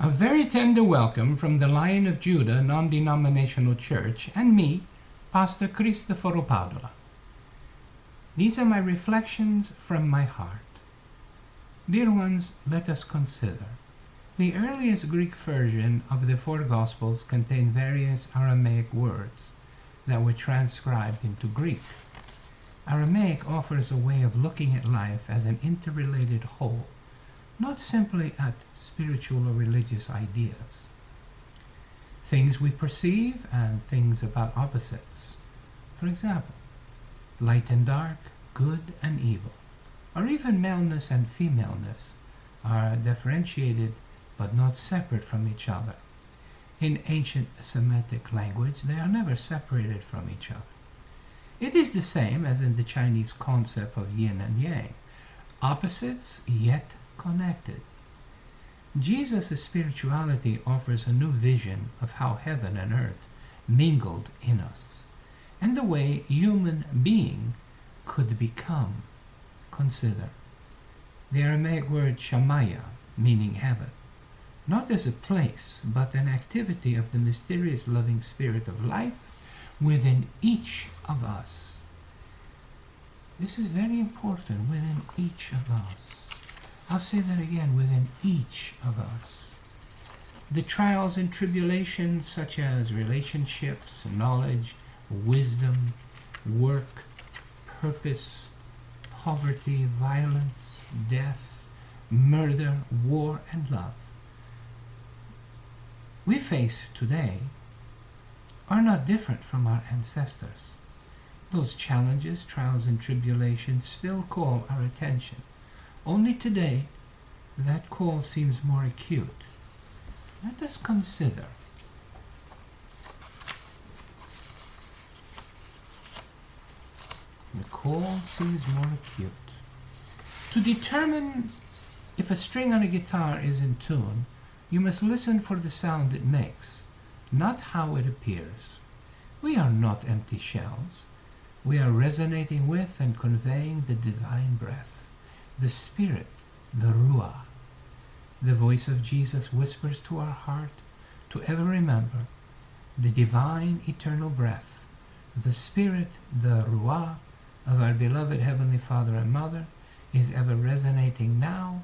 A very tender welcome from the Lion of Judah non denominational church and me, Pastor Cristoforo Padula. These are my reflections from my heart. Dear ones, let us consider. The earliest Greek version of the four Gospels contained various Aramaic words that were transcribed into Greek. Aramaic offers a way of looking at life as an interrelated whole not simply at spiritual or religious ideas. Things we perceive and things about opposites. For example, light and dark, good and evil, or even maleness and femaleness are differentiated but not separate from each other. In ancient Semitic language, they are never separated from each other. It is the same as in the Chinese concept of yin and yang, opposites yet connected. Jesus' spirituality offers a new vision of how heaven and earth mingled in us, and the way human being could become. Consider the Aramaic word shamaya, meaning heaven, not as a place, but an activity of the mysterious loving spirit of life within each of us. This is very important within each of us. I'll say that again within each of us. The trials and tribulations, such as relationships, knowledge, wisdom, work, purpose, poverty, violence, death, murder, war, and love, we face today are not different from our ancestors. Those challenges, trials, and tribulations still call our attention. Only today, that call seems more acute. Let us consider. The call seems more acute. To determine if a string on a guitar is in tune, you must listen for the sound it makes, not how it appears. We are not empty shells. We are resonating with and conveying the divine breath the Spirit, the Ruah. The voice of Jesus whispers to our heart to ever remember the divine eternal breath, the Spirit, the Ruah of our beloved Heavenly Father and Mother is ever resonating now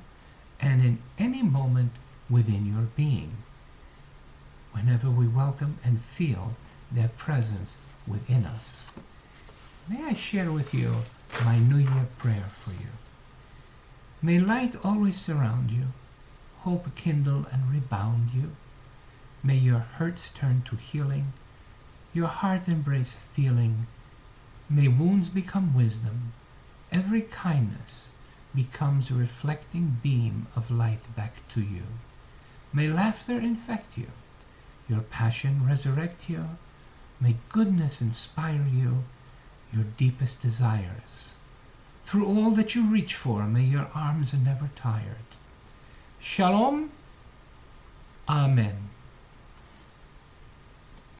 and in any moment within your being, whenever we welcome and feel their presence within us. May I share with you my New Year prayer for you? May light always surround you, hope kindle and rebound you. May your hurts turn to healing, your heart embrace feeling. May wounds become wisdom, every kindness becomes a reflecting beam of light back to you. May laughter infect you, your passion resurrect you. May goodness inspire you, your deepest desires. Through all that you reach for, may your arms are never tired. Shalom. Amen.